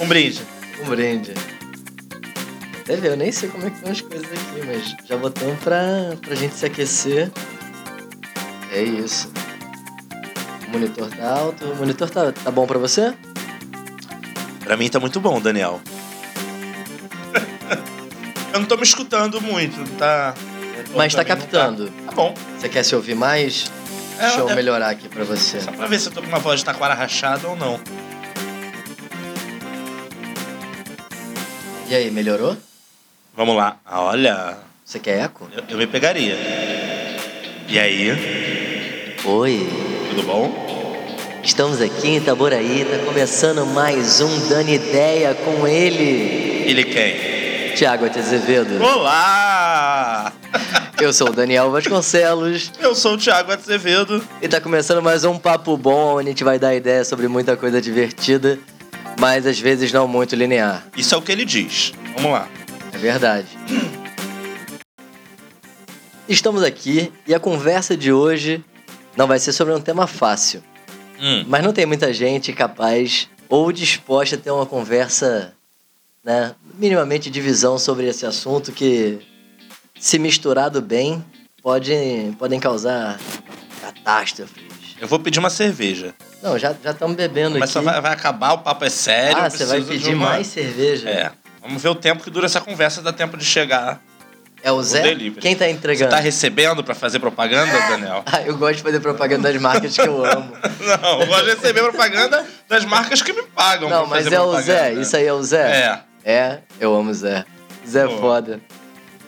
Um brinde. Um brinde. Deve ver, eu nem sei como é que estão as coisas aqui, mas já botamos pra, pra gente se aquecer. É isso. O monitor tá alto. O monitor tá, tá bom pra você? Pra mim tá muito bom, Daniel. eu não tô me escutando muito, tá? Mas tá não captando. Tá bom. Você quer se ouvir mais? É, Deixa eu é- melhorar aqui pra você. Só pra ver se eu tô com uma voz de taquara rachada ou não. E aí, melhorou? Vamos lá. Ah, olha, Você quer eco? eu, eu me pegaria. E aí, Oi. tudo bom? Estamos aqui em Itaboraí, tá começando mais um Dando Ideia com ele, Ele quem? Tiago Azevedo. Olá! Eu sou o Daniel Vasconcelos Eu sou o Thiago Azevedo. e tá começando mais um papo bom, onde a gente vai dar ideia sobre muita coisa divertida, mas às vezes não muito linear. Isso é o que ele diz. Vamos lá. É verdade. Estamos aqui e a conversa de hoje não vai ser sobre um tema fácil. Hum. Mas não tem muita gente capaz ou disposta a ter uma conversa, né, minimamente de visão sobre esse assunto que, se misturado bem, pode, podem causar catástrofes. Eu vou pedir uma cerveja. Não, já estamos bebendo Mas aqui. só vai, vai acabar, o papo é sério. ah, você vai pedir uma- mais cerveja? É. Vamos ver o tempo que dura essa conversa, dá tempo de chegar. É o Zé? delivery. Quem tá Você entregando? tá recebendo pra fazer propaganda, Daniel? Ah, eu gosto de fazer propaganda das marcas que eu amo. Não, eu gosto de receber propaganda das marcas que me pagam. Não, mas é o Zé. propaganda. Isso aí é o Zé? É. É, eu amo o Zé. Zé é foda.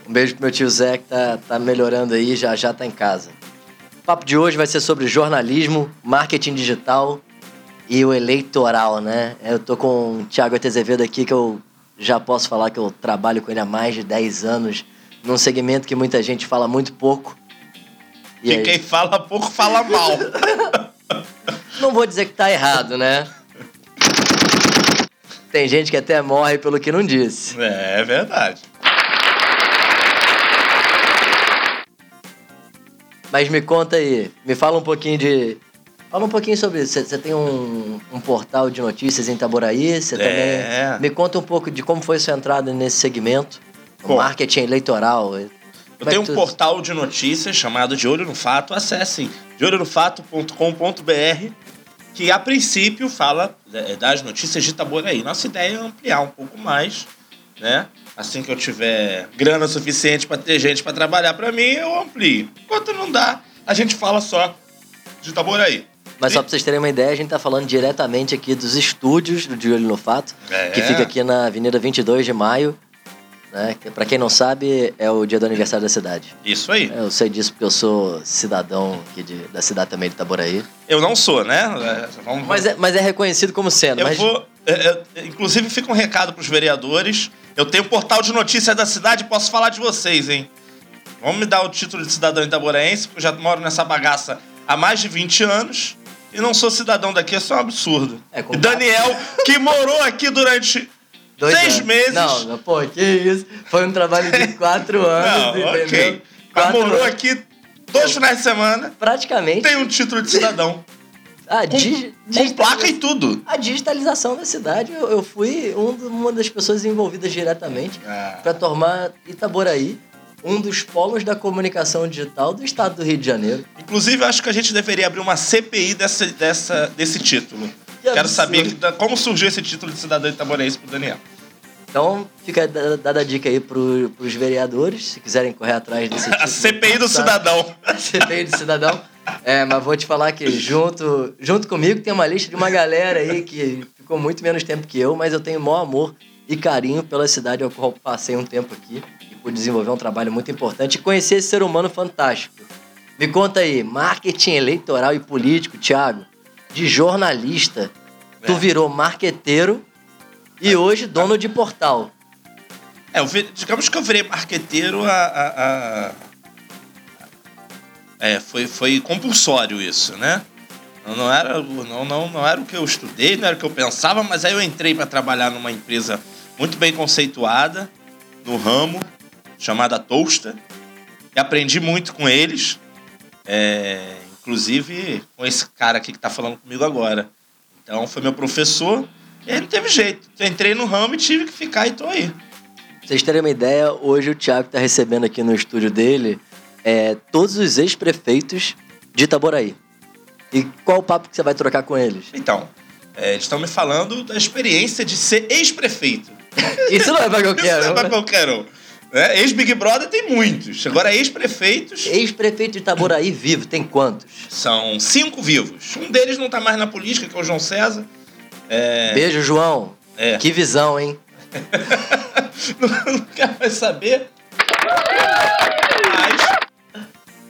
Um beijo pro meu tio Zé que tá, tá melhorando aí, já já tá em casa. O papo de hoje vai ser sobre jornalismo, marketing digital e o eleitoral, né? Eu tô com o Thiago Azevedo aqui, que eu já posso falar que eu trabalho com ele há mais de 10 anos, num segmento que muita gente fala muito pouco. E E quem fala pouco fala mal. Não vou dizer que tá errado, né? Tem gente que até morre pelo que não disse. é, é verdade. Mas me conta aí, me fala um pouquinho de. Fala um pouquinho sobre. Você você tem um, um portal de notícias em Itaboraí, você É. também. Me conta um pouco de como foi sua entrada nesse segmento. Bom. marketing eleitoral. Eu Como é tenho um tu- portal de notícias chamado De Olho no Fato. Acessem deolhonofato.com.br que a princípio fala é, das notícias de Itaboraí. Nossa ideia é ampliar um pouco mais, né? Assim que eu tiver grana suficiente para ter gente para trabalhar para mim, eu amplio. Enquanto não dá, a gente fala só de Itaboraí. Mas só pra vocês terem uma ideia, a gente tá falando diretamente aqui dos estúdios do De Olho no Fato, É. que fica aqui na Avenida 22 de Maio. Né? Que, pra quem não sabe, é o dia do aniversário da cidade. Isso aí. Eu sei disso porque eu sou cidadão aqui de- da cidade também de Itaboraí. Eu não sou, né? É, Vamos, Mas é, mas é reconhecido como sendo. Eu mas... vou. é, é, inclusive, fica um recado pros vereadores. Eu tenho um portal de notícias da cidade e posso falar de vocês, hein? Vamos me dar o título de cidadão itaboraense, porque eu já moro nessa bagaça há mais de 20 anos. E não sou cidadão daqui, isso é um absurdo. É, e Daniel, que morou aqui durante Dois seis anos. meses. Não, não, pô, que isso. Foi um trabalho de quatro anos, Não, entendeu? ok. Mas Quatro morou anos. aqui dois finais de semana, Praticamente. tem um título de cidadão. A, Com, com placa e tudo. a digitalização da cidade, eu, eu fui um uma das pessoas envolvidas diretamente Ah. para tornar Itaboraí um dos polos da comunicação digital do estado do Rio de Janeiro. Inclusive, eu acho que a gente deveria abrir uma CPI dessa, dessa, desse título. Que Quero absurdo. saber como surgiu esse título de cidadão itaboraense pro Daniel. Então, fica da- dada a dica aí pro, pros vereadores, se quiserem correr atrás desse título. A CPI do cidadão. CPI do cidadão. É, mas vou te falar que junto, junto comigo tem uma lista de uma galera aí que ficou muito menos tempo que eu, mas eu tenho maior amor e carinho pela cidade ao qual passei um tempo aqui e pude desenvolver um trabalho muito importante e conhecer esse ser humano fantástico. Me conta aí, marketing eleitoral e político, Thiago, de jornalista, tu É. virou marqueteiro e hoje dono de portal. É, eu digamos que eu virei marqueteiro a. a- a- É, foi, foi compulsório isso, né? Não, era, não, não, não era o que eu estudei, não era o que eu pensava, mas aí eu entrei para trabalhar numa empresa muito bem conceituada, no ramo, chamada Toasta, e aprendi muito com eles, é, inclusive com esse cara aqui que está falando comigo agora. Então foi meu professor, E aí não teve jeito. Eu entrei no ramo e tive que ficar e tô aí. Pra vocês terem uma ideia, hoje o Thiago tá recebendo aqui no estúdio dele é, todos os ex-prefeitos de Itaboraí. E qual o papo que você vai trocar com eles? Então, é, eles estão me falando da experiência de ser ex-prefeito. Isso não é pra qualquer Isso não é um. pra qualquer um. Né? Ex-Big Brother tem muitos. Agora, ex-prefeitos Ex-prefeito de Itaboraí vivo, tem quantos? são cinco vivos. Um deles não tá mais na política, que é o João César. Beijo, João. É. Que visão, hein? não, não quero mais saber.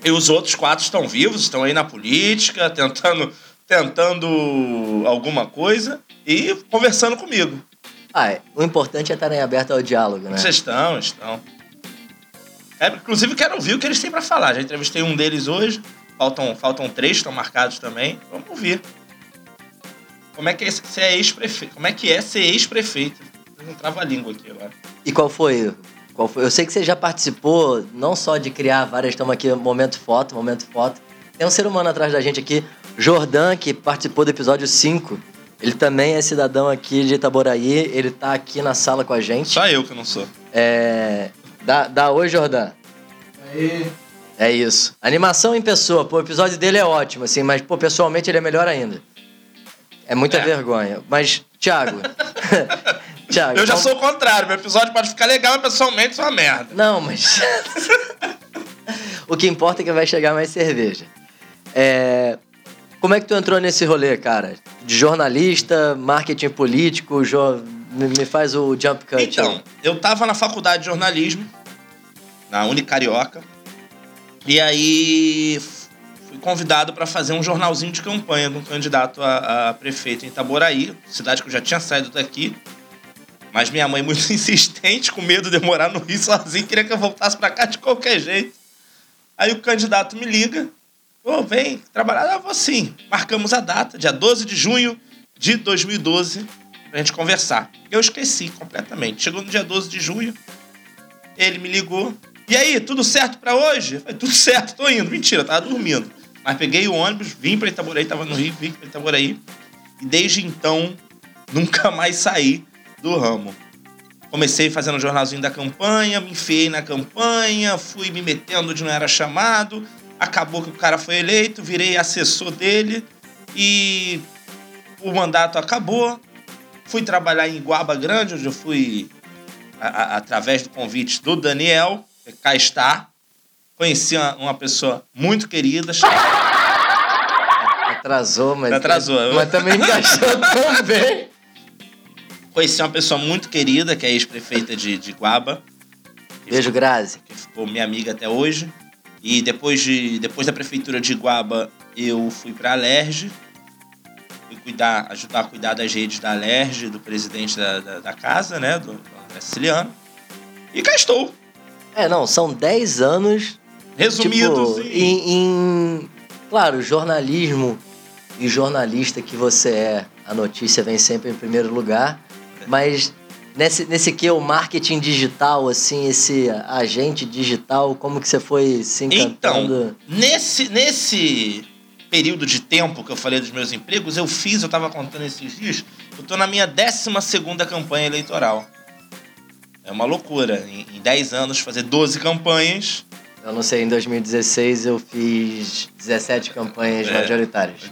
E os outros quatro estão vivos, estão aí na política, tentando, tentando alguma coisa e conversando comigo. Ah, é. o importante é estarem abertos ao diálogo, né? Vocês estão, estão. É, inclusive, quero ouvir o que eles têm pra falar. Já entrevistei um deles hoje. Faltam, faltam três, estão marcados também. Vamos ouvir. Como é que é ser ex-prefeito? Como é que é ser ex-prefeito? Não trava a língua aqui agora. E qual foi? Qual foi? Eu sei que você já participou, não só de criar várias, estamos aqui, momento foto, momento foto. Tem um ser humano atrás da gente aqui, Jordan, que participou do episódio 5. Ele também é cidadão aqui de Itaboraí, ele tá aqui na sala com a gente. Só eu que não sou. É. Dá, dá oi, Jordan. Aí, É isso. Animação em pessoa. Pô, o episódio dele é ótimo, assim, mas, pô, pessoalmente ele é melhor ainda. É muita É. vergonha. Mas, Thiago. Thiago. Eu já qual- sou o contrário. Meu episódio pode ficar legal, mas pessoalmente é uma merda. Não, mas. o que importa é que vai chegar mais cerveja. É... Como é que tu entrou nesse rolê, cara? De jornalista, marketing político, jo... me faz o jump cut. Então, eu tava na faculdade de jornalismo, na Unicarioca, e aí fui convidado para fazer um jornalzinho de campanha de um candidato a, a prefeito em Itaboraí, cidade que eu já tinha saído daqui. Mas minha mãe, muito insistente, com medo de eu morar no Rio sozinho, queria que eu voltasse para cá de qualquer jeito. Aí o candidato me liga, vem trabalhar, ah, vou sim. Marcamos a data, dia 12 de junho de 2012, pra gente conversar. Eu esqueci completamente. Chegou no dia 12 de junho, ele me ligou. E aí, tudo certo pra hoje? Eu falei, tudo certo, tô indo. Mentira, eu tava dormindo. Mas peguei o ônibus, vim pra Itaboraí, tava no Rio, vim pra Itaboraí. E desde então, nunca mais saí do ramo. Comecei fazendo um jornalzinho da campanha, me enfiei na campanha, fui me metendo onde não era chamado. Acabou que o cara foi eleito, virei assessor dele e o mandato acabou. Fui trabalhar em Guaba Grande, onde eu fui a- a- através do convite do Daniel, que cá está. Conheci uma, uma pessoa muito querida, Atrasou, mas. Atrasou. Mas também encaixou tão bem. Conheci uma pessoa muito querida, que é ex-prefeita de, de Guaba. Beijo, Grazi. que ficou minha amiga até hoje. E depois, de, depois da prefeitura de Iguaba, eu fui para a Alerj. Fui cuidar, ajudar a cuidar das redes da Alerj, do presidente da, da, da casa, né? Do, do André Siciliano. E cá estou. É, não, são 10 anos Resumidos tipo, em, em- Claro, jornalismo e jornalista que você é, a notícia vem sempre em primeiro lugar. Mas nesse, nesse que o marketing digital, assim, esse agente digital, como que você foi se encantando? Então, nesse, nesse período de tempo que eu falei dos meus empregos, eu fiz, eu tava contando esses dias, eu tô na minha 12 segunda campanha eleitoral. É uma loucura. Em, em 10 anos, fazer 12 campanhas. Eu não sei, em 2016 eu fiz 17 campanhas É. majoritárias.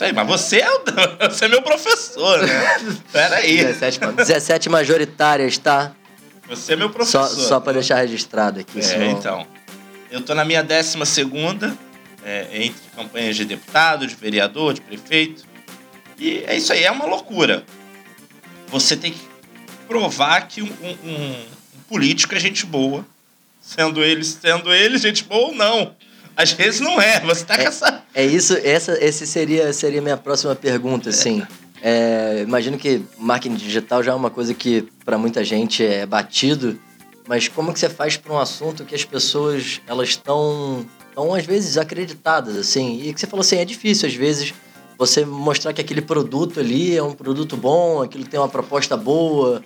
Aí, mas você é, o- você é meu professor, né? Pera aí. 17, ma- 17 majoritárias, tá? Você é meu Só, professor. só pra deixar registrado aqui. É, senão- então. Eu tô na minha 12 segunda, é, entre campanhas de deputado, de vereador, de prefeito. E é isso aí, é uma loucura. Você tem que provar que um, um- um- um político é gente boa. Sendo ele, sendo ele gente boa ou não. Às vezes não é. Você tá com essa. É isso, essa esse seria seria a minha próxima pergunta, assim. É, imagino que marketing digital já é uma coisa que para muita gente é batido, mas como que você faz para um assunto que as pessoas elas estão estão às vezes acreditadas assim? E que você falou assim, é difícil às vezes você mostrar que aquele produto ali é um produto bom, aquilo tem uma proposta boa.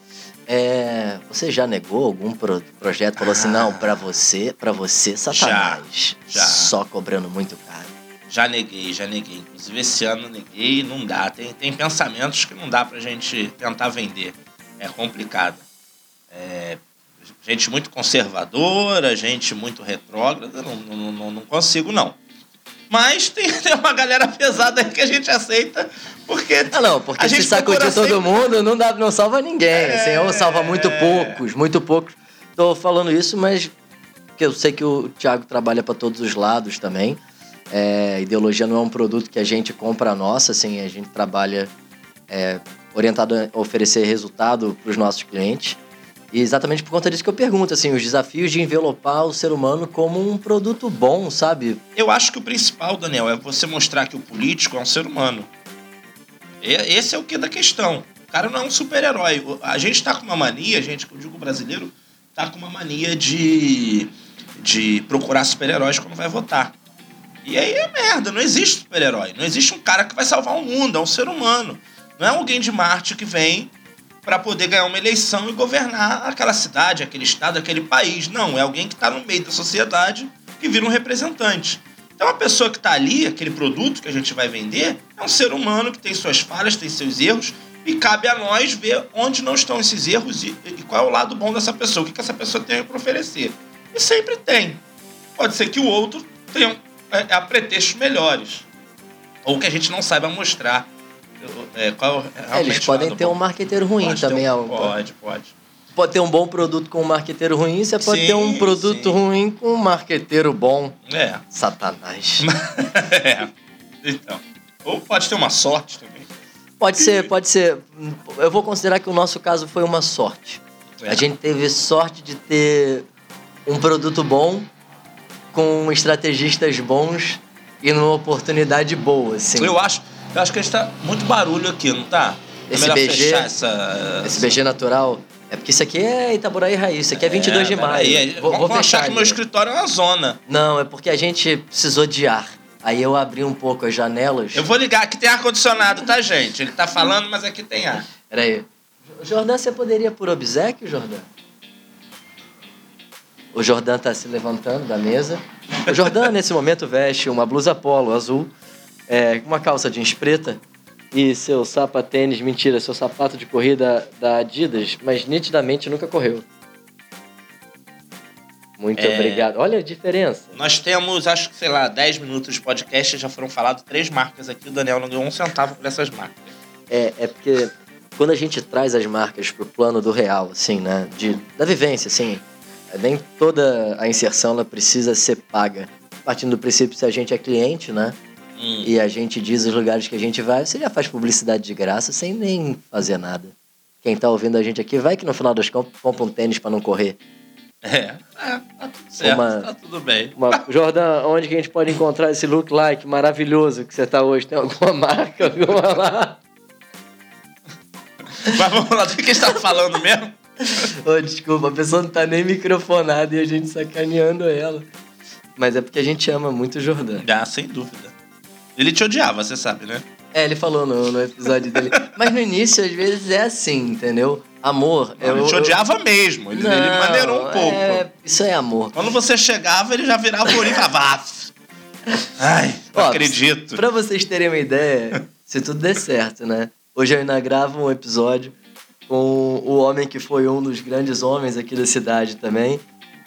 É, você já negou algum pro- projeto? Falou assim, não, para você, para você, Satanás. já. Só cobrando muito caro. Já neguei, já neguei. Inclusive esse ano neguei, não dá. Tem, tem pensamentos que não dá pra gente tentar vender. É complicado. É, gente muito conservadora, gente muito retrógrada, não, não, não, não consigo não. Mas tem, tem uma galera pesada aí que a gente aceita, porque. Ah, não, porque se sacudir todo sempre... mundo, não, dá, não salva ninguém. É... Assim, ou salva muito poucos, muito poucos. Tô falando isso, mas que eu sei que o Thiago trabalha para todos os lados também. É, ideologia não é um produto que a gente compra nossa, assim, a gente trabalha é, orientado a oferecer resultado para os nossos clientes. E exatamente por conta disso que eu pergunto, assim, os desafios de envelopar o ser humano como um produto bom, sabe? Eu acho que o principal, Daniel, é você mostrar que o político é um ser humano. Esse é o que da questão. O cara não é um super-herói. A gente tá com uma mania, gente, eu digo brasileiro, tá com uma mania de, de procurar super-heróis quando vai votar. E aí é merda, não existe super-herói. Não existe um cara que vai salvar o mundo, é um ser humano. Não é alguém de Marte que vem para poder ganhar uma eleição e governar aquela cidade, aquele estado, aquele país. Não, é alguém que está no meio da sociedade que vira um representante. Então a pessoa que está ali, aquele produto que a gente vai vender, é um ser humano que tem suas falhas, tem seus erros, e cabe a nós ver onde não estão esses erros e, e qual é o lado bom dessa pessoa, o que, que essa pessoa tem para oferecer. E sempre tem. Pode ser que o outro tenha é, a pretextos melhores. Ou que a gente não saiba mostrar é, qual é, Eles podem ter bom. um marqueteiro ruim pode também. Um, pode, pode. Pode ter um bom produto com um marqueteiro ruim, você pode sim, ter um produto sim. ruim com um marqueteiro bom. É. Satanás. é. Então. Ou pode ter uma sorte também. Pode ser, pode ser. Eu vou considerar que o nosso caso foi uma sorte. É. A gente teve sorte de ter um produto bom, com estrategistas bons e numa oportunidade boa, assim. Eu acho, eu acho que a gente tá muito barulho aqui, não tá? É esse BG, essa... esse BG natural. É porque isso aqui é Itaboraí Raiz, isso aqui é 22 é, de maio. Aí, vou, vou fechar achar que meu escritório é uma zona. Não, é porque a gente precisou de ar. Aí eu abri um pouco as janelas. Eu vou ligar, aqui tem ar-condicionado, tá, gente? Ele tá falando, mas aqui tem ar. Peraí. Jordão, você poderia por obsequio, Jordão? O Jordan está se levantando da mesa. O Jordan, nesse momento, veste uma blusa polo azul, é, uma calça jeans preta e seu sapatênis, mentira, seu sapato de corrida da Adidas, mas nitidamente nunca correu. Muito é... obrigado. Olha a diferença. Nós temos, acho que, sei lá, 10 minutos de podcast, já foram falados três marcas aqui. O Daniel não ganhou um centavo por essas marcas. É, é porque quando a gente traz as marcas pro plano do real, assim, né? De, da vivência, assim, nem toda a inserção ela precisa ser paga. Partindo do princípio se a gente é cliente, né? Hum. E a gente diz os lugares que a gente vai, você já faz publicidade de graça sem nem fazer nada. Quem tá ouvindo a gente aqui, vai que no final das contas compra um tênis para não correr. É, é, tá tudo certo, uma, tá tudo bem. Uma, Jordan, onde que a gente pode encontrar esse look like maravilhoso que você tá hoje? Tem alguma marca, alguma lá? Mas vamos lá, do que a gente tá falando mesmo? oh, desculpa, a pessoa não tá nem microfonada e a gente sacaneando ela. Mas é porque a gente ama muito o Jordão. Ah, sem dúvida. Ele te odiava, você sabe, né? É, ele falou no, no episódio dele. Mas no início, às vezes, é assim, entendeu? Amor. Não, eu, ele te odiava eu... mesmo. Ele, não, ele maneirou um pouco. É, isso é amor. Quando você chegava, ele já virava o e falava. Ai, não Ó, acredito. Pra vocês terem uma ideia, se tudo der certo, né? Hoje eu ainda gravo um episódio com o homem que foi um dos grandes homens aqui da cidade também.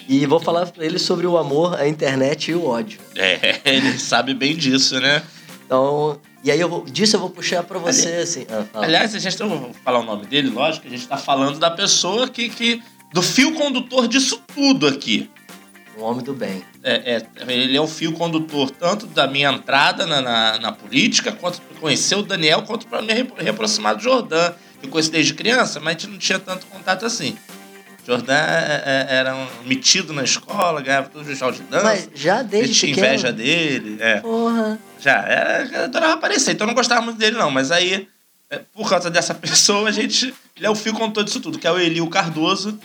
E vou falar para ele sobre o amor, a internet e o ódio. É, ele sabe bem disso, né? Então, e aí eu vou, disso eu vou puxar para você, Ali, assim. Ah, aliás, a gente não vou falar o nome dele, lógico, a gente está falando da pessoa que, que. do fio condutor disso tudo aqui. Um homem do bem. É, é, ele é o fio condutor tanto da minha entrada na, na, na política, quanto para conhecer o Daniel, quanto para me reaproximar do Jordão eu conheço desde criança, mas a gente não tinha tanto contato assim. Jordan é, é, era um metido na escola, ganhava todo o de dança. Mas já desde tinha pequeno. inveja dele. É. Porra. Já, era, adorava aparecer. Então eu não gostava muito dele, não. Mas aí, é, por causa dessa pessoa, a gente. Ele é o fio condutor disso tudo, que é o Elio Cardoso,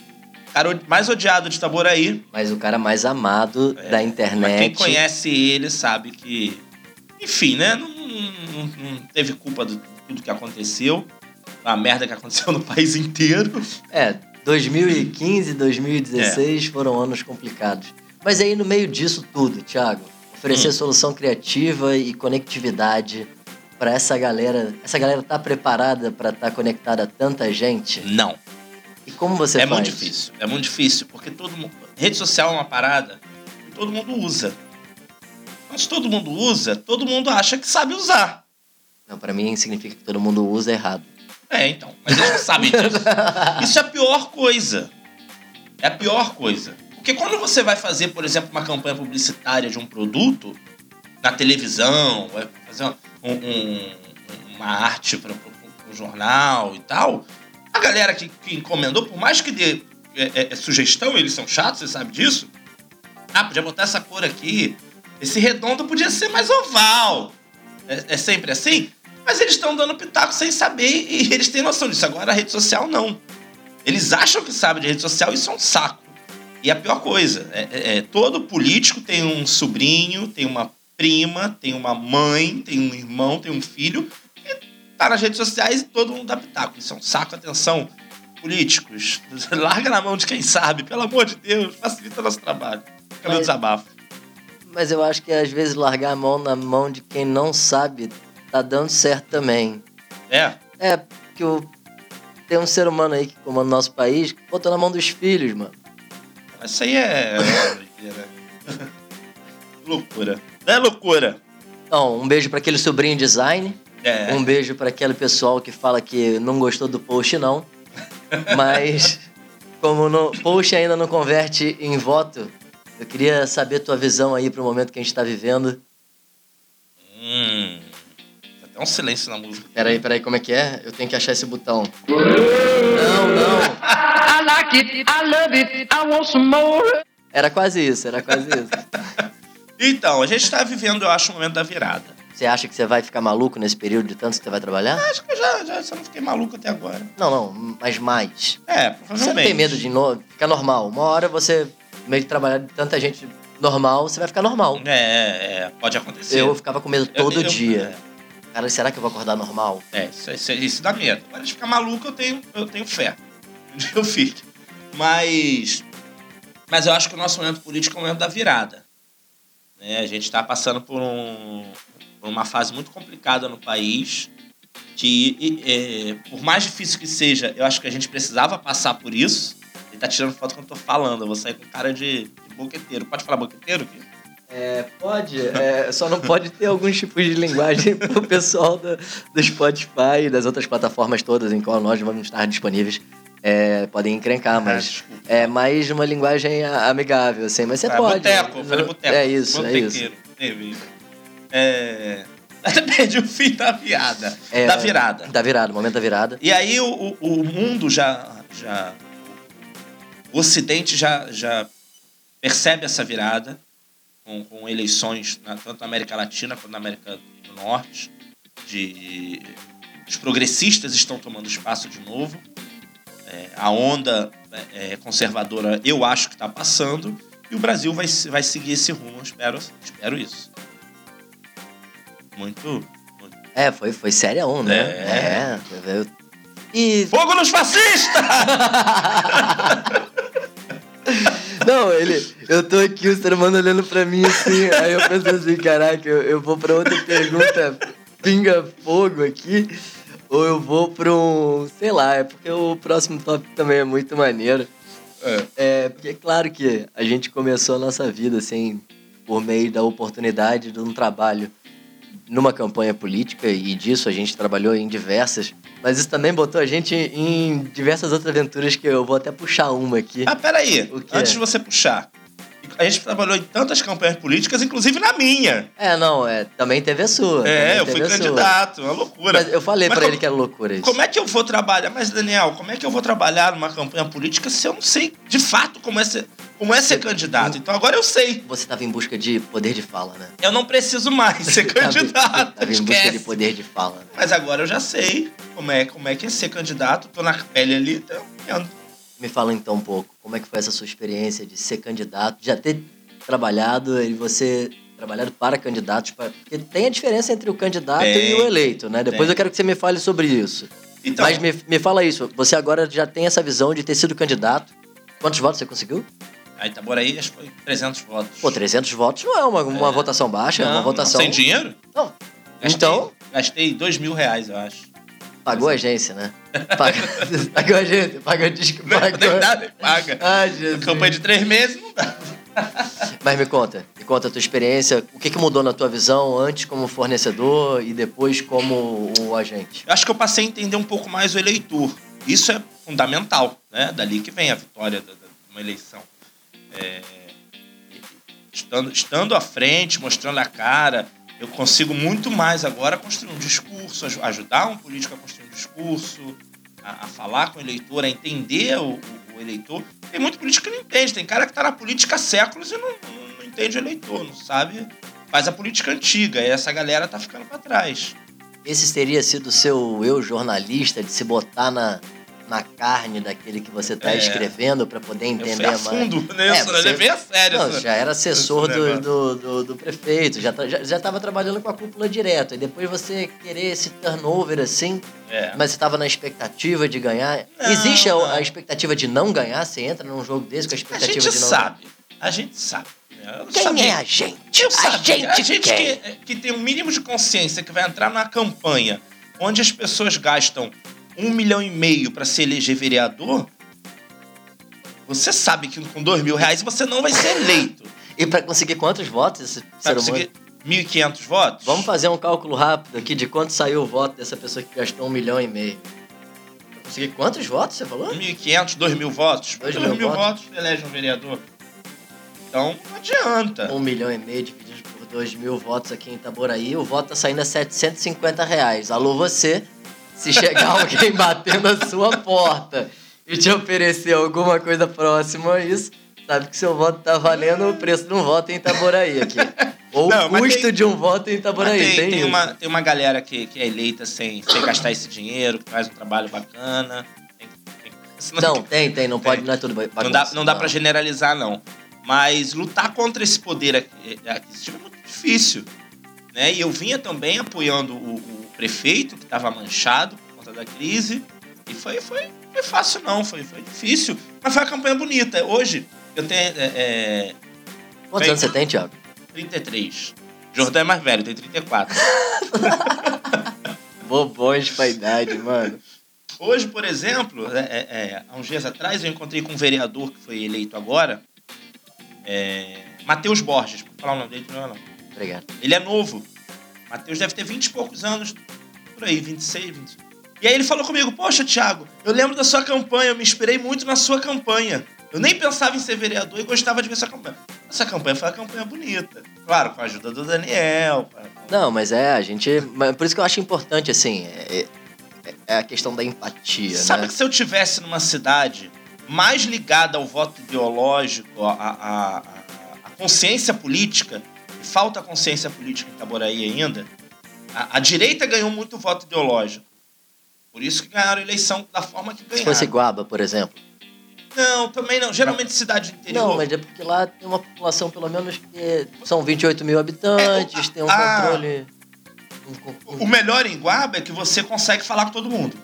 cara mais odiado de Itaboraí. Mas o cara mais amado é, da internet. Mas quem conhece ele sabe que. Enfim, né? Não, não, não teve culpa de tudo que aconteceu a merda que aconteceu no país inteiro. É, 2015 2016 é. foram anos complicados. Mas aí no meio disso tudo, Thiago, oferecer Hum. solução criativa e conectividade pra essa galera. Essa galera tá preparada pra estar conectada a tanta gente? Não. E como você é faz? muito difícil. É muito difícil, porque todo mundo. Rede social é uma parada que todo mundo usa. Mas todo mundo usa, todo mundo acha que sabe usar. Não, pra mim significa que todo mundo usa errado. É, então. Mas eles não sabem disso. Isso é a pior coisa. É a pior coisa. Porque quando você vai fazer, por exemplo, uma campanha publicitária de um produto na televisão, vai fazer um- um- uma arte para um jornal e tal, a galera que, que encomendou, por mais que dê é, é, é sugestão, eles são chatos, você sabe disso. Ah, podia botar essa cor aqui. Esse redondo podia ser mais oval. É, é sempre assim? Mas eles estão dando pitaco sem saber e eles têm noção disso. Agora a rede social não. Eles acham que sabem de rede social e isso é um saco. E a pior coisa, é, é- é, todo político tem um sobrinho, tem uma prima, tem uma mãe, tem um irmão, tem um filho, e tá nas redes sociais e todo mundo dá pitaco. Isso é um saco, atenção. Políticos, larga na mão de quem sabe, pelo amor de Deus, facilita nosso trabalho. Fica meu desabafo. Mas eu acho que às vezes largar a mão na mão de quem não sabe tá dando certo também. É, É, que o... tem um ser humano aí que comanda o nosso país que botou na mão dos filhos, mano. isso aí é. loucura. Não é loucura. Então, um beijo pra aquele sobrinho design. É. Um beijo pra aquele pessoal que fala que não gostou do post, não. Mas, como o post ainda não converte em voto, eu queria saber tua visão aí pro momento que a gente tá vivendo. Até um silêncio na música. Peraí, peraí, como é que é? Eu tenho que achar esse botão. Não, não. I like it, I love it, I want some more. Era quase isso, era quase isso. Então, a gente tá vivendo, eu acho, o momento da virada. Você acha que você vai ficar maluco nesse período de tanto que você vai trabalhar? Acho que eu já, já só não fiquei maluco até agora. Não, não, mas mais. É, Você provavelmente. não tem medo de no... ficar normal. Uma hora você, no meio de trabalhar de tanta gente normal, você vai ficar normal. É, é, pode acontecer. Eu ficava com medo Eu- todo eu- dia. Cara, será que eu vou acordar normal? É, isso, isso, isso dá medo. De ficar maluco, eu tenho, eu tenho fé. Eu fique. Mas. Mas eu acho que o nosso momento político é o momento da virada. Né? A gente está passando por, um, por uma fase muito complicada no país. Que, e, é, por mais difícil que seja, eu acho que a gente precisava passar por isso. Ele tá tirando foto quando eu tô falando. Eu vou sair com cara de, de boqueteiro. Pode falar boqueteiro, Gui? É, pode. é, só não pode ter alguns tipos de linguagem pro pessoal do, do Spotify e das outras plataformas todas em qual nós vamos estar disponíveis. É, podem encrencar, Ah, mas é mais uma linguagem amigável, assim. Mas você Ah, pode. Boteco, eu falei boteco. É isso, é isso. É... Até perdi o fim da piada. É, da virada. Da virada, momento da virada. E aí o, o, o mundo já, já. O Ocidente já, já percebe essa virada com, com eleições na- tanto na América Latina quanto na América do Norte. De, os progressistas estão tomando espaço de novo. É, a onda é, é, conservadora eu acho que está passando. E o Brasil vai, vai seguir esse rumo, espero, espero isso. Muito, muito. É, foi, foi séria onda, né? É. É. eu- E. Fogo nos fascistas! Não, ele. Eu tô aqui, o ser humano olhando pra mim assim. aí eu penso assim, caraca, eu, eu vou pra outra pergunta pinga fogo aqui. Ou eu vou pra um. Sei lá, é porque o próximo tópico também é muito maneiro. É, porque é claro que a gente começou a nossa vida assim, por meio da oportunidade de um trabalho numa campanha política e disso a gente trabalhou em diversas, mas isso também botou a gente em diversas outras aventuras que eu vou até puxar uma aqui. Ah, peraí. Antes de você puxar. A gente trabalhou em tantas campanhas políticas, inclusive na minha. É, não, é, também teve a sua. É, eu fui sua. candidato, uma loucura. Mas eu falei como- ele que era loucura isso. Como é que eu vou trabalhar? Mas, Daniel, como é que eu vou trabalhar numa campanha política se eu não sei de fato como é ser, como é ser candidato? Então agora eu sei. Você tava em busca de poder de fala, né? Eu não preciso mais ser candidato. Tava em busca de poder de fala. né? Mas agora eu já sei como é, como é que é ser candidato. Tô na pele ali, então. Me fala então um pouco, como é que foi essa sua experiência de ser candidato, já ter trabalhado e você trabalhado para candidatos, para... porque tem a diferença entre o candidato Tem. e o eleito, né? Depois Tem. eu quero que você me fale sobre isso. Então, Mas me, me fala isso, você agora já tem essa visão de ter sido candidato. Quantos votos você conseguiu? Aí Itaboraí acho que foi 300 votos. Pô, 300 votos não é uma, uma votação baixa, é uma Não, votação... não, sem dinheiro? Não. Gastei- Então, Gastei 2 mil reais, eu acho. pagou a agência, né? Pagou, pagou a agência, pagou a disco, Não, nem pagou... dá, nem paga. Ai, Jesus. Campanha de três meses não dá. Mas me conta, me conta a tua experiência, o que, que mudou na tua visão antes como fornecedor e depois como o agente? Eu acho que eu passei a entender um pouco mais o eleitor. Isso é fundamental, né? Dali que vem a vitória de uma eleição. É, estando, estando à frente, mostrando a cara, eu consigo muito mais agora construir um discurso, aj- ajudar um político a construir um discurso, a, a falar com o eleitor, a entender o, o- o eleitor. Tem muito político que não entende. Tem cara que está na política há séculos e não, não- não entende o eleitor, não sabe. Faz a política antiga, e essa galera tá ficando para trás. Esse teria sido o seu eu jornalista de se botar na, na carne daquele que você está É. escrevendo para poder Eu entender fui a mais? fundo nisso, É, eu você- levei a sério. Não, já era assessor do, do, do, do prefeito, já, tá- já, já tava trabalhando com a cúpula direto. E depois você querer esse turnover assim, É. mas você tava na expectativa de ganhar. Não, Existe a, a expectativa de não ganhar? Você entra num jogo desse com a A expectativa gente de não sabe. A gente sabe. Quem sabia. é a gente? Eu a sabia. gente, a gente quem? que, que tem um mínimo de consciência que vai entrar numa campanha onde as pessoas gastam um milhão e meio para se eleger vereador, você sabe que com dois mil reais você não vai ser eleito. E para conseguir quantos votos esse Pra ser humano? conseguir 1.500 votos? Vamos fazer um cálculo rápido aqui de quanto saiu o voto dessa pessoa que gastou um milhão e meio. Pra conseguir quantos votos, você falou? 1.500, 2 mil votos? Dois 2 mil mil votos? votos elege um vereador. Então, não adianta. Um milhão e meio dividido por dois mil votos aqui em Itaboraí, o voto tá saindo a 750 reais. Alô, você, se chegar alguém batendo a sua porta e te oferecer alguma coisa próxima a isso, sabe que seu voto tá valendo o preço de um voto em Itaboraí aqui. Ou Não, o custo tem- de um voto em Itaboraí. tem, tem tem uma, tem uma galera que, que é eleita sem, sem gastar esse dinheiro, que faz um trabalho bacana. Senão- Não, tem, tem, não pode, não é tudo bagunça. não, dá, não dá pra generalizar, não. Mas lutar contra esse poder aqui- aquisitivo é muito difícil. Né? E eu vinha também apoiando o, o prefeito, que estava manchado por conta da crise. E foi, foi, foi fácil, não. Foi, foi difícil. Mas foi uma campanha bonita. Hoje, eu tenho é, é, Quantos anos você tem, Thiago? 33. Jordão é mais velho, tem 34. Bobões pra idade, mano. Hoje, por exemplo, é, é, é, há uns dias atrás, eu encontrei com um vereador que foi eleito agora, é, Matheus Borges. Vou falar o nome dele, não é não. Obrigado. Ele é novo. Matheus deve ter 20 e poucos anos, por aí, 26, 20. E aí ele falou comigo, poxa, Thiago, eu lembro da sua campanha, eu me inspirei muito na sua campanha. Eu nem pensava em ser vereador e gostava de ver sua campanha. Essa campanha foi uma campanha bonita. Claro, com a ajuda do Daniel. com- Não, mas é, a gente. Por isso que eu acho importante, assim, é, é- é a questão da empatia, Sabe né? que se eu tivesse numa cidade mais ligada ao voto ideológico, à, à- à- à consciência política, falta consciência política em Itaboraí ainda, a, a direita ganhou muito voto ideológico. Por isso que ganharam a eleição da forma que Se ganharam. fosse Guaba, por exemplo. Não, também não. Geralmente cidade interior. Não, mas é porque lá tem uma população, pelo menos, que são 28 mil habitantes, É, tem um ah. controle. um um- O melhor em Guaba é que você consegue falar com todo mundo.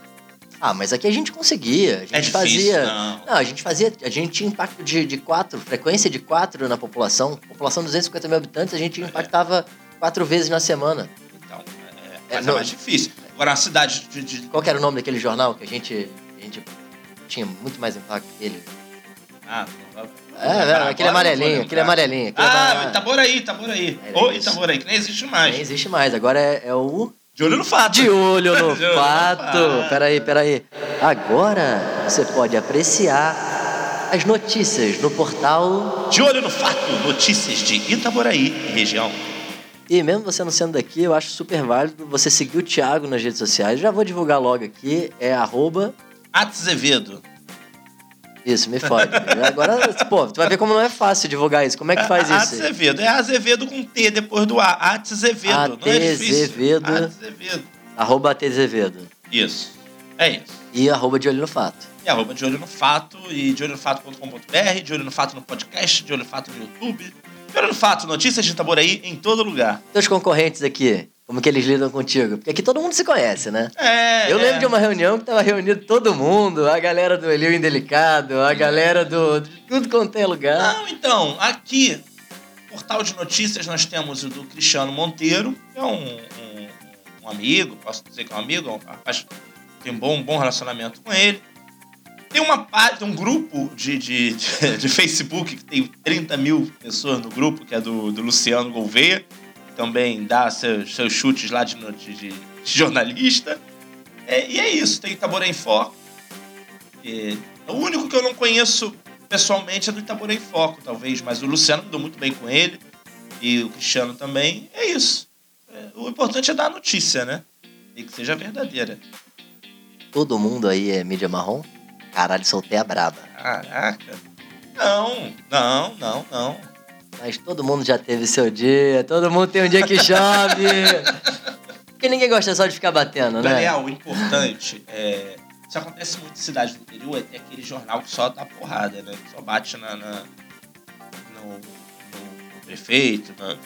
Ah, mas aqui a gente conseguia. A gente É difícil, fazia. não. a gente fazia. A gente tinha impacto de, de quatro, frequência de quatro na população. População de 250 mil habitantes, a gente impactava quatro vezes na semana. Então, é, É, é não. mais difícil. Agora, uma cidade de, de Qual era o nome daquele jornal que a gente, a gente tinha muito mais impacto que ele? Ah, não É, é, aquele não vou amarelinho, aquele amarelinho. Aquele Ah, Itaboraí, Itaboraí. Era Ô, isso. Itaboraí, que nem existe mais. Nem existe mais, agora é, é o De olho no fato. De olho no De olho no fato. fato. Peraí, peraí. Agora você pode apreciar as notícias no portal. De olho no fato. Notícias de Itaboraí e região. E mesmo você não sendo daqui, eu acho super válido você seguir o Thiago nas redes sociais. Já vou divulgar logo aqui. É arroba. Azevedo. Isso, me fode. Agora, pô, tu vai ver como não é fácil divulgar isso. Como é que faz isso? Azevedo. É Azevedo com T depois do A. Azevedo. Não é difícil. Azevedo. Azevedo. Arroba Azevedo. Isso. É isso. E arroba de olho no fato. E arroba de olho no fato e de olho no fato.com.br, de olho no fato no podcast, de olho no fato no YouTube. De olho no fato, notícias de Itaboraí em todo lugar. Teus concorrentes aqui, Como que eles lidam contigo? Porque aqui todo mundo se conhece, né? É, Eu é. lembro de uma reunião que tava reunido todo mundo, a galera do Elio Indelicado, a galera do. tudo quanto é lugar. Não, então, aqui, portal de notícias, nós temos o do Cristiano Monteiro, que é um, um- um amigo, posso dizer que é um amigo, é um rapaz tem um bom, um bom relacionamento com ele. Tem uma página, um grupo de, de, de, de Facebook que tem 30 mil pessoas no grupo, que é do, do Luciano Gouveia, também dá seus, seus chutes lá de, de- de jornalista. É, e é isso, tem Itaboré em Foco. É, o único que eu não conheço pessoalmente é do Itaboré em Foco, talvez, mas o Luciano deu muito bem com ele e o Cristiano também. É isso. É, o importante é dar a notícia, né? E que seja verdadeira. Todo mundo aí é mídia marrom? Caralho, soltei a braba. Caraca. Não, não, não, não. Mas todo mundo já teve seu dia, todo mundo tem um dia que chove. Porque ninguém gosta só de ficar batendo, né? Daniel, o importante é. Isso acontece muito em cidades do interior, é ter aquele jornal que só dá porrada, né? Que só bate na, na- no, no- prefeito, na- no,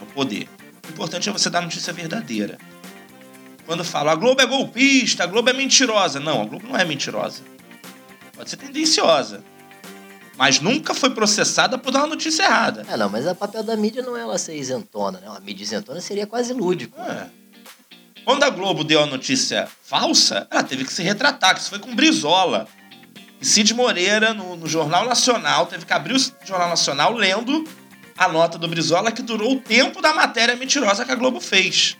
no poder. O importante é você dar notícia verdadeira. Quando falam, a Globo é golpista, a Globo é mentirosa. Não, a Globo não é mentirosa. Pode ser tendenciosa. Mas nunca foi processada por dar uma notícia errada. É, não, mas o papel da mídia não é ela ser isentona, né? Uma mídia isentona seria quase lúdico. É. Quando a Globo deu a notícia falsa, ela teve que se retratar, que isso foi com Brizola. E Cid Moreira, no, no Jornal Nacional, teve que abrir o Jornal Nacional lendo a nota do Brizola que durou o tempo da matéria mentirosa que a Globo fez.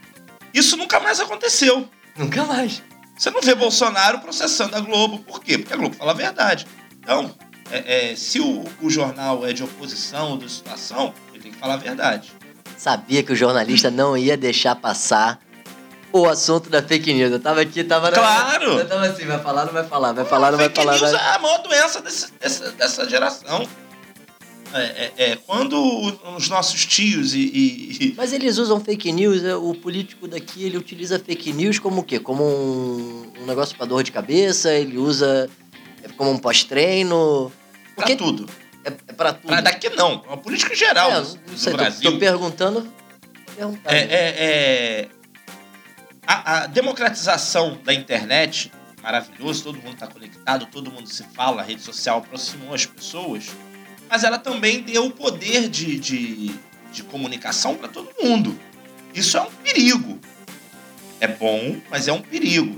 Isso nunca mais aconteceu. Nunca mais. Você não vê Bolsonaro processando a Globo. Por quê? Porque a Globo fala a verdade. Então, é- é, se o, o jornal é de oposição ou de situação, ele tem que falar a verdade. Sabia que o jornalista não ia deixar passar o assunto da fake news. Eu tava aqui, tava... na- Claro! Eu tava assim, vai falar, não vai falar, vai falar, não vai Fake falar. news vai- é a maior doença desse- dessa, dessa geração. É, é- é, quando os nossos tios e, e- Mas eles usam fake news, é, o político daqui, ele utiliza fake news como o quê? Como um, um negócio pra dor de cabeça, ele usa como um pós-treino. pra Porque tudo. é, é pra tudo. Pra daqui não. É uma política geral É, do, sei, Brasil. Tô, perguntando. perguntando. É, é- é- a, a democratização da internet, maravilhoso, todo mundo está conectado, todo mundo se fala, a rede social aproximou as pessoas, mas ela também deu o poder de, de, de comunicação para todo mundo. Isso é um perigo. É bom, mas é um perigo.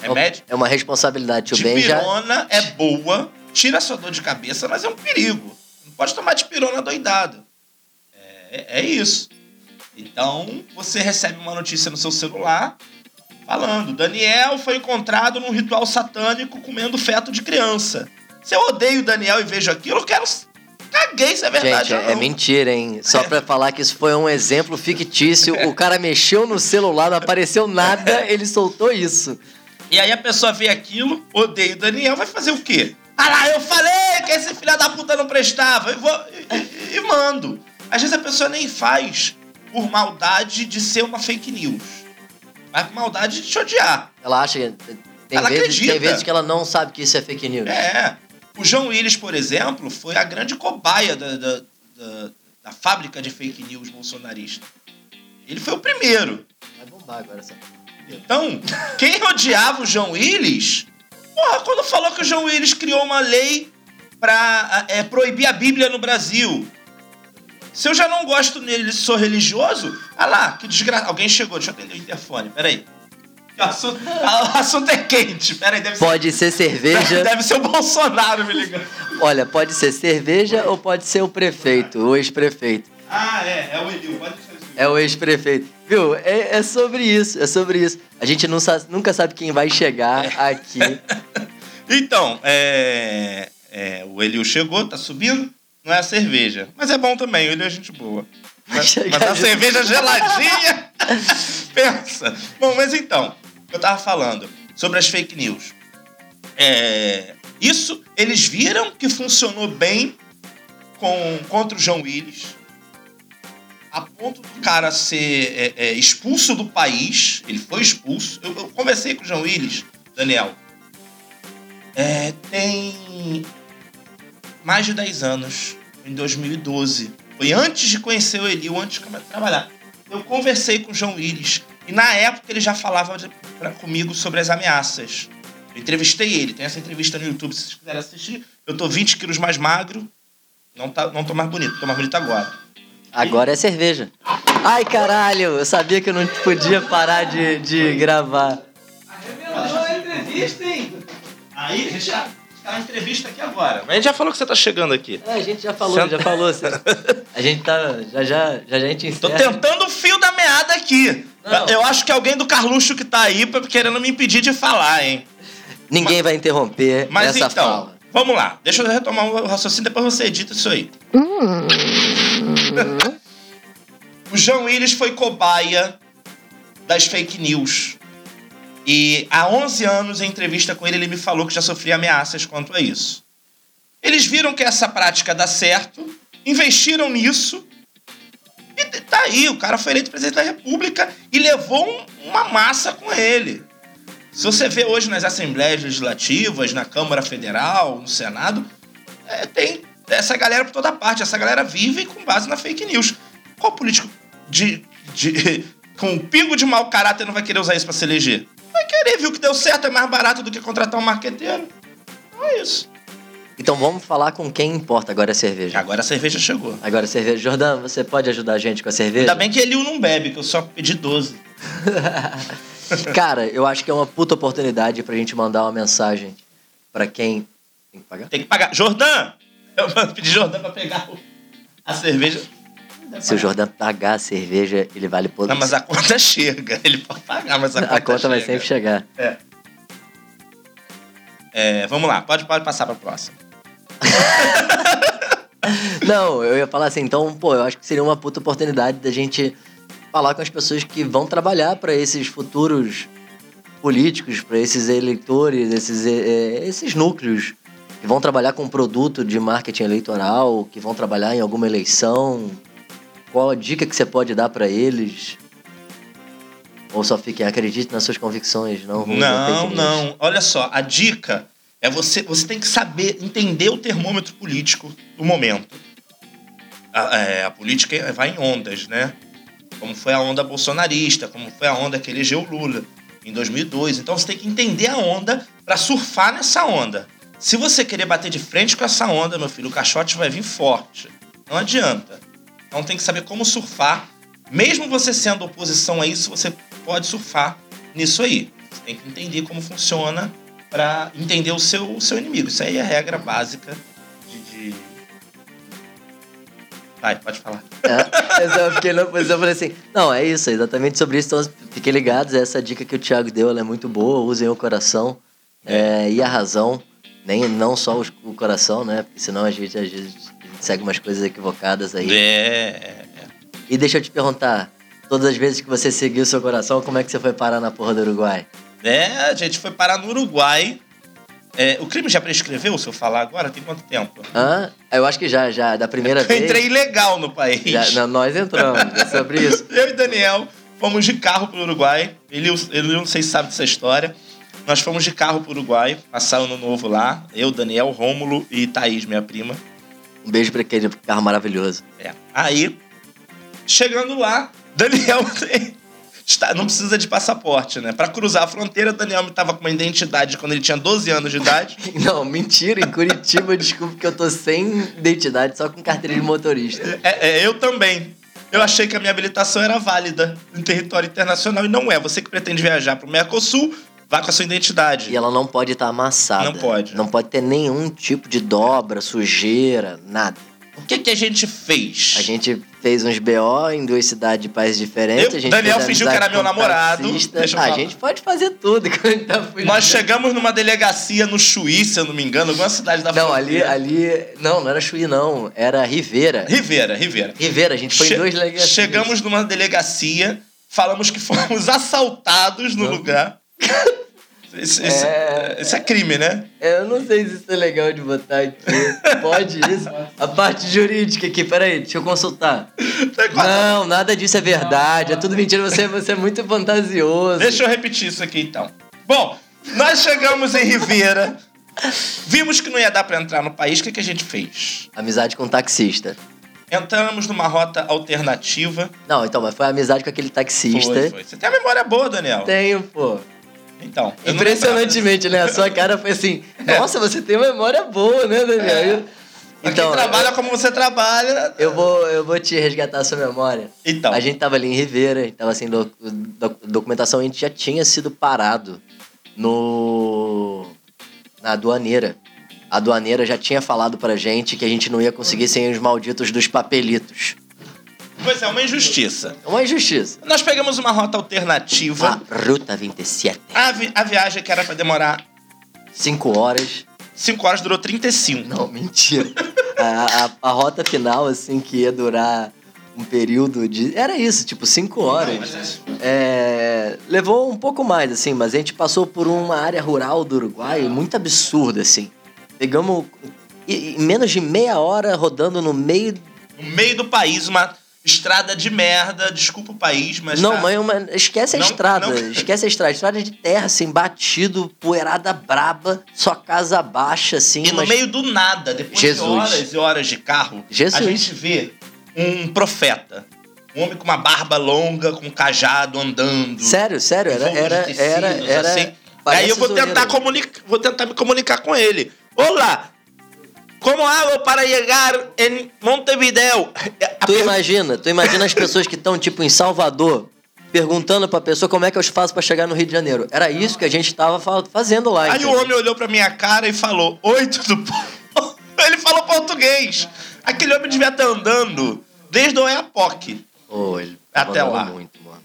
Remédio É uma responsabilidade. Tio Ben já. pirona é boa, tira sua dor de cabeça, mas é um perigo. Não pode tomar de pirona doidado. É, é isso. Então, você recebe uma notícia no seu celular falando: Daniel foi encontrado num ritual satânico comendo feto de criança. Se eu odeio o Daniel e vejo aquilo, eu quero. Caguei se é verdade Gente, é, é mentira, hein? Só pra falar que isso foi um exemplo fictício. O cara mexeu no celular, não apareceu nada, ele soltou isso. E aí a pessoa vê aquilo, odeia o Daniel, vai fazer o quê? Ah lá, eu falei que esse filho da puta não prestava. E, vou, e, e- mando. Às vezes a pessoa nem faz por maldade de ser uma fake news. Mas por maldade de te odiar. Ela acha que. Tem, Ela vezes, acredita. tem vezes que ela não sabe que isso é fake news. É. O João Willis, por exemplo, foi a grande cobaia da, da, da- da fábrica de fake news bolsonarista. Ele foi o primeiro. Vai bombar agora essa. Então, quem odiava o João Willis, porra, quando falou que o João Willis criou uma lei pra é, proibir a Bíblia no Brasil. Se eu já não gosto nele, sou religioso, ah lá, que desgraça. Alguém chegou, deixa eu atender o interfone, peraí. O assunto, o assunto é quente, peraí, deve ser. Pode ser cerveja. Deve ser o Bolsonaro me ligando. Olha, pode ser cerveja ou pode ser o prefeito, o ex-prefeito. Ah, é, é o Edil, pode isso. É o ex-prefeito. Viu? É, é sobre isso, é sobre isso. A gente não sa- nunca sabe quem vai chegar aqui. Então, é, é, o Elio chegou, tá subindo. Não é a cerveja. Mas é bom também, o Elio é gente boa. Mas, mas a cerveja geladinha. Pensa. Bom, mas então, eu tava falando sobre as fake news. É, isso, eles viram que funcionou bem com, contra o João Willis. A ponto do cara ser é, é, expulso do país. Ele foi expulso. Eu, eu conversei com o João Willis, Daniel. É, tem mais de 10 anos, em 2012. Foi antes de conhecer o Elio, antes de trabalhar. eu conversei com o João Willis. E na época ele já falava de- pra- comigo sobre as ameaças. Eu entrevistei ele, tem essa entrevista no YouTube, se vocês quiserem assistir. Eu tô 20 quilos mais magro, não, tá, não tô mais bonito, tô mais bonito agora. Agora é cerveja. Ai, caralho, eu sabia que eu não podia parar de, de gravar. Aí, a gente já tá na entrevista aqui agora. Mas a gente já falou que você tá chegando aqui. É, a gente já falou, Senta- já falou. A gente tá. Já já, já, já a gente Tô encerra. tentando o fio da meada aqui. Não. Eu acho que alguém do Carluxo que tá aí pra- querendo me impedir de falar, hein? Ninguém vai interromper Mas essa então, fala. Vamos lá. Deixa eu retomar o raciocínio, depois você edita isso aí. o João Willis foi cobaia das fake news. E há 11 anos, em entrevista com ele, ele me falou que já sofria ameaças quanto a isso. Eles viram que essa prática dá certo, investiram nisso, e tá aí, o cara foi eleito presidente da República e levou um- uma massa com ele. Se você vê hoje nas assembleias legislativas, na Câmara Federal, no Senado, é, tem essa galera por toda parte. Essa galera vive com base na fake news. Qual político de, de- com um pingo de mau caráter não vai querer usar isso pra se eleger? Vai querer, viu que deu certo, é mais barato do que contratar um marqueteiro. Então é isso. Então vamos falar com quem importa agora a cerveja. Agora a cerveja chegou. Agora a cerveja. Jordan, você pode ajudar a gente com a cerveja? Ainda bem que ele não bebe, que eu só pedi 12. Cara, eu acho que é uma puta oportunidade pra gente mandar uma mensagem pra quem. Tem que pagar? Tem que pagar. Jordan! Eu pedi Jordan pra pegar o- a cerveja. Se o Jordan pagar a cerveja, ele vale por Não, mas a conta chega. Ele pode pagar, mas a conta, a conta vai chega. sempre chegar. É. É, vamos lá, pode, pode passar pra próxima. Não, eu ia falar assim, então, pô, eu acho que seria uma puta oportunidade da gente falar com as pessoas que vão trabalhar pra esses futuros políticos, pra esses eleitores, esses, eh, eh, esses núcleos que vão trabalhar com produto de marketing eleitoral, que vão trabalhar em alguma eleição. Qual a dica que você pode dar pra eles? Ou só fiquem, acredite nas suas convicções, não Não, não. Olha só, a dica é você, você tem que saber, entender o termômetro político do momento. A, é, a política vai em ondas, né? Como foi a onda bolsonarista, como foi a onda que elegeu o Lula em 2002. Então você tem que entender a onda para surfar nessa onda. Se você querer bater de frente com essa onda, meu filho, o caixote vai vir forte. Não adianta. Então tem que saber como surfar. Mesmo você sendo oposição a isso, você pode surfar nisso aí. Você tem que entender como funciona para entender o seu, o seu inimigo. Isso aí é a regra básica de. de... Vai, pode falar. É, eu só fiquei eu falei assim, não, é isso, é exatamente sobre isso. Então fiquem ligados, essa dica que o Thiago deu, ela é muito boa, usem o coração é, e a razão, nem, não só os- o coração, né? Porque senão a gente, às vezes, a gente segue umas coisas equivocadas aí. É. E deixa eu te perguntar, todas as vezes que você seguiu o seu coração, como é que você foi parar na porra do Uruguai? É, a gente foi parar no Uruguai. É, o crime já prescreveu, se eu falar agora? Tem quanto tempo? Hã? Eu acho que já, já, da primeira Eu vez. entrei ilegal no país. Já, não, nós entramos, é sobre isso. Eu e Daniel fomos de carro pro Uruguai. Ele, ele não sei se sabe dessa história. Nós fomos de carro pro Uruguai, passar ano novo lá. Eu, Daniel, Rômulo e Thaís, minha prima. Um beijo pra aquele carro maravilhoso. É. Aí, chegando lá, Daniel está- não precisa de passaporte, né? Pra cruzar a fronteira, Daniel me tava com uma identidade quando ele tinha 12 anos de idade. Não, mentira. Em Curitiba, desculpa que eu tô sem identidade, só com carteira de motorista. É, é, eu também. Eu achei que a minha habilitação era válida em território internacional e não é. Você que pretende viajar pro Mercosul, vá com a sua identidade. E ela não pode estar amassada. Não pode. Não pode ter nenhum tipo de dobra, sujeira, nada. O que, que a gente fez? A gente fez uns BO em duas cidades de países diferentes. Eu- a gente Daniel fingiu que era meu namorado. Ah, a gente pode fazer tudo quando a gente tá fugindo. Nós chegamos numa delegacia no Chuí, se eu não me engano, alguma cidade da Não, ali, ali... Não, não era Chuí, não. Era Rivera. Rivera, Rivera. Rivera, a gente foi Che- em duas delegacias. Chegamos numa delegacia, falamos que fomos assaltados no Não. lugar. Isso, É. isso é crime, né? É, Eu não sei se isso é legal de botar aqui. Pode isso? A parte jurídica aqui, peraí, deixa eu consultar. Não, nada disso é verdade. É tudo mentira. Você, você é muito fantasioso. Deixa eu repetir isso aqui então. Bom, nós chegamos em Rivera, vimos que não ia dar pra entrar no país, o que, que a gente fez? Amizade com taxista. entramos numa rota alternativa. Não, então, mas foi amizade com aquele taxista. Foi, foi. Você tem a memória boa, Daniel? Tenho, pô. Então. Impressionantemente, né? A sua cara foi assim, nossa, você tem memória boa, né, Daniel? É. Então, quem trabalha como você trabalha. eu vou, eu vou te resgatar a sua memória. Então. A gente tava ali em Ribeira, a gente tava assim, doc- doc- documentação, a gente já tinha sido parado no na aduaneira. A aduaneira já tinha falado pra gente que a gente não ia conseguir sem os malditos dos papelitos. Pois é, uma injustiça. É uma injustiça. Nós pegamos uma rota alternativa. A Ruta 27. A, vi- a viagem que era pra demorar Cinco horas. 5 horas durou 35. Não, mentira. a, a, a rota final, assim, que ia durar um período de. Era isso, tipo, cinco horas. É, levou um pouco mais, assim, mas a gente passou por uma área rural do Uruguai muito absurda, assim. Pegamos. Em menos de meia hora rodando no meio. No meio do país, uma estrada de merda. Desculpa o país, mas. não, tá- mãe, uma... esquece a Não, estrada. não. Esquece a estrada. Estrada de terra, assim, batido, poeirada braba, só casa baixa, assim. E no mas- meio do nada, depois Jesus. de horas e horas de carro, Jesus. a gente vê um profeta. Um homem com uma barba longa, com um cajado andando. Sério, sério, era. Era. tecidos, Era. era assim. parece Aí eu vou tentar, comunicar, vou tentar me comunicar com ele. Olá! Como hago para chegar em Montevideo? A Tu imagina, tu imagina as pessoas que estão, tipo, em Salvador, perguntando pra pessoa como é que eu faço pra chegar no Rio de Janeiro. Era isso que a gente tava fa- fazendo lá. Aí o entendeu? homem olhou pra minha cara e falou: Oi, tudo bom? Ele falou português. Aquele homem devia estar andando desde o Oiapoque. Ô, ele Até lá. muito, mano.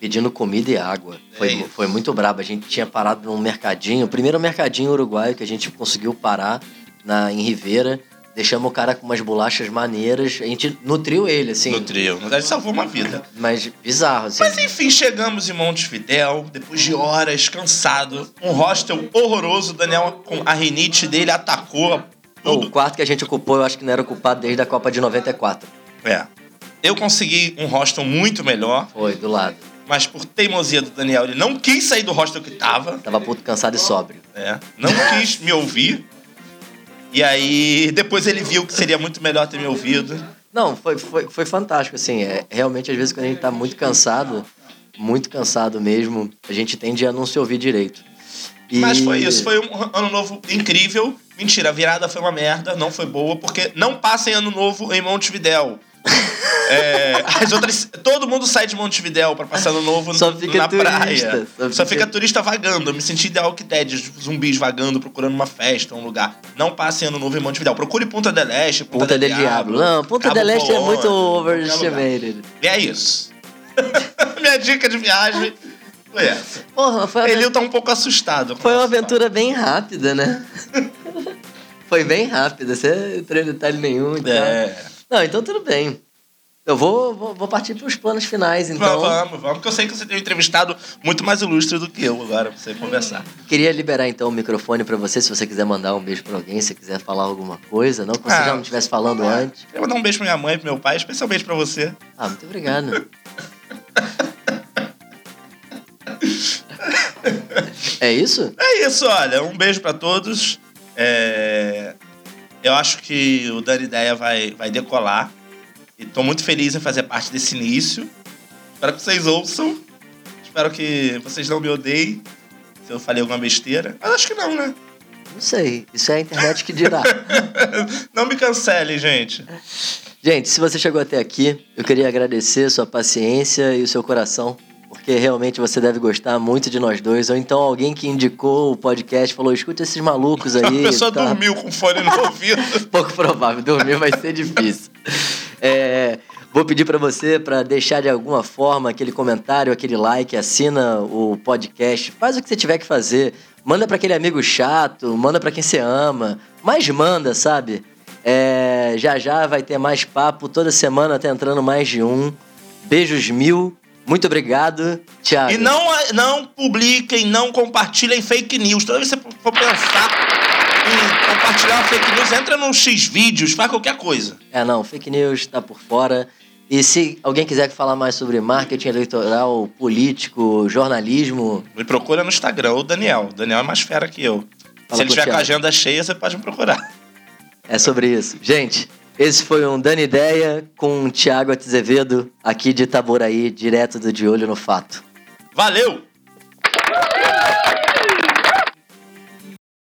Pedindo comida e água. Foi, É foi muito brabo. A gente tinha parado num mercadinho, o primeiro mercadinho uruguaio que a gente conseguiu parar na, em Ribeira. Deixamos o cara com umas bolachas maneiras. A gente nutriu ele, assim. No trio. Na verdade, salvou uma vida. Mas bizarro, assim. Mas enfim, chegamos em Montevidéu, depois de horas, cansado. Um hostel horroroso. O Daniel, com a rinite dele, atacou tudo. o quarto que a gente ocupou, eu acho que não era ocupado desde a Copa de 94. É. Eu consegui um hostel muito melhor, Foi, do lado. mas por teimosia do Daniel, ele não quis sair do hostel que tava. Tava puto, cansado e sóbrio. É, não quis me ouvir. E aí, depois ele viu que seria muito melhor ter me ouvido. Não, foi, foi, foi fantástico, assim. É, realmente, às vezes, quando a gente tá muito cansado, muito cansado mesmo, a gente tende a não se ouvir direito. E- Mas foi isso, foi um ano novo incrível. Mentira, a virada foi uma merda, não foi boa, porque não passem ano novo em Montevidéu. É, as outras, todo mundo sai de Montevidéu pra passar ano novo fica na turista, praia. só Só, fica- fica... turista vagando. Eu me senti ideal que Ted, zumbis vagando, procurando uma festa, um lugar. Não passem ano novo em Montevidéu. Procure Punta del Este, Punta, Punta del del Diablo. Não, Punta Cabo del Este é muito overestimated. E é isso. Minha dica de viagem foi essa. Porra, foi Ele tá um pouco assustado. foi uma aventura bem rápida, né? foi bem rápida, não entrou em detalhe nenhum papo. tal. É. Não, então tudo bem. Eu vou, vou, vou partir pros planos finais, então. Vamos, vamos, vamos, porque eu sei que você tem um entrevistado muito mais ilustre do que eu agora pra você conversar. Queria liberar então o microfone pra você, se você quiser mandar um beijo pra alguém, se quiser falar alguma coisa, não que você Ah, já não estivesse falando Ah, antes. Queria mandar um beijo pra minha mãe, pro meu pai, especialmente pra você. Ah, muito obrigado. é isso? É isso, olha, um beijo pra todos. É, Eu acho que o Dani Ideia vai, vai decolar. E tô muito feliz em fazer parte desse início. Espero que vocês ouçam. Espero que vocês não me odeiem se eu falei alguma besteira. Mas acho que não, né? Não sei. Isso é a internet que dirá. não me cancele, gente. Gente, se você chegou até aqui, eu queria agradecer sua paciência e o seu coração, porque realmente você deve gostar muito de nós dois. Ou então alguém que indicou o podcast falou: escuta esses malucos aí. A pessoa tá? dormiu com fone no ouvido. Pouco provável, dormir vai ser difícil. É, vou pedir pra você para deixar de alguma forma aquele comentário, aquele like, assina o podcast, faz o que você tiver que fazer. Manda pra aquele amigo chato, manda pra quem você ama, mas manda, sabe? É, já já vai ter mais papo, toda semana tá entrando mais de um. Beijos mil, muito obrigado, Thiago. E não, não publiquem, não compartilhem fake news. Toda vez que você for pensar em compartilhar uma fake news, entra no X vídeos, faz qualquer coisa. É, não, fake news tá por fora. E se alguém quiser falar mais sobre marketing eleitoral, político, jornalismo, Me procura no Instagram, o Daniel. O Daniel é mais fera que eu. Fala Se ele tiver com a agenda cheia, você pode me procurar. é sobre isso. Gente, Esse foi um Dani Ideia com o Thiago Azevedo, aqui de Itaboraí, direto do De Olho no Fato. Valeu!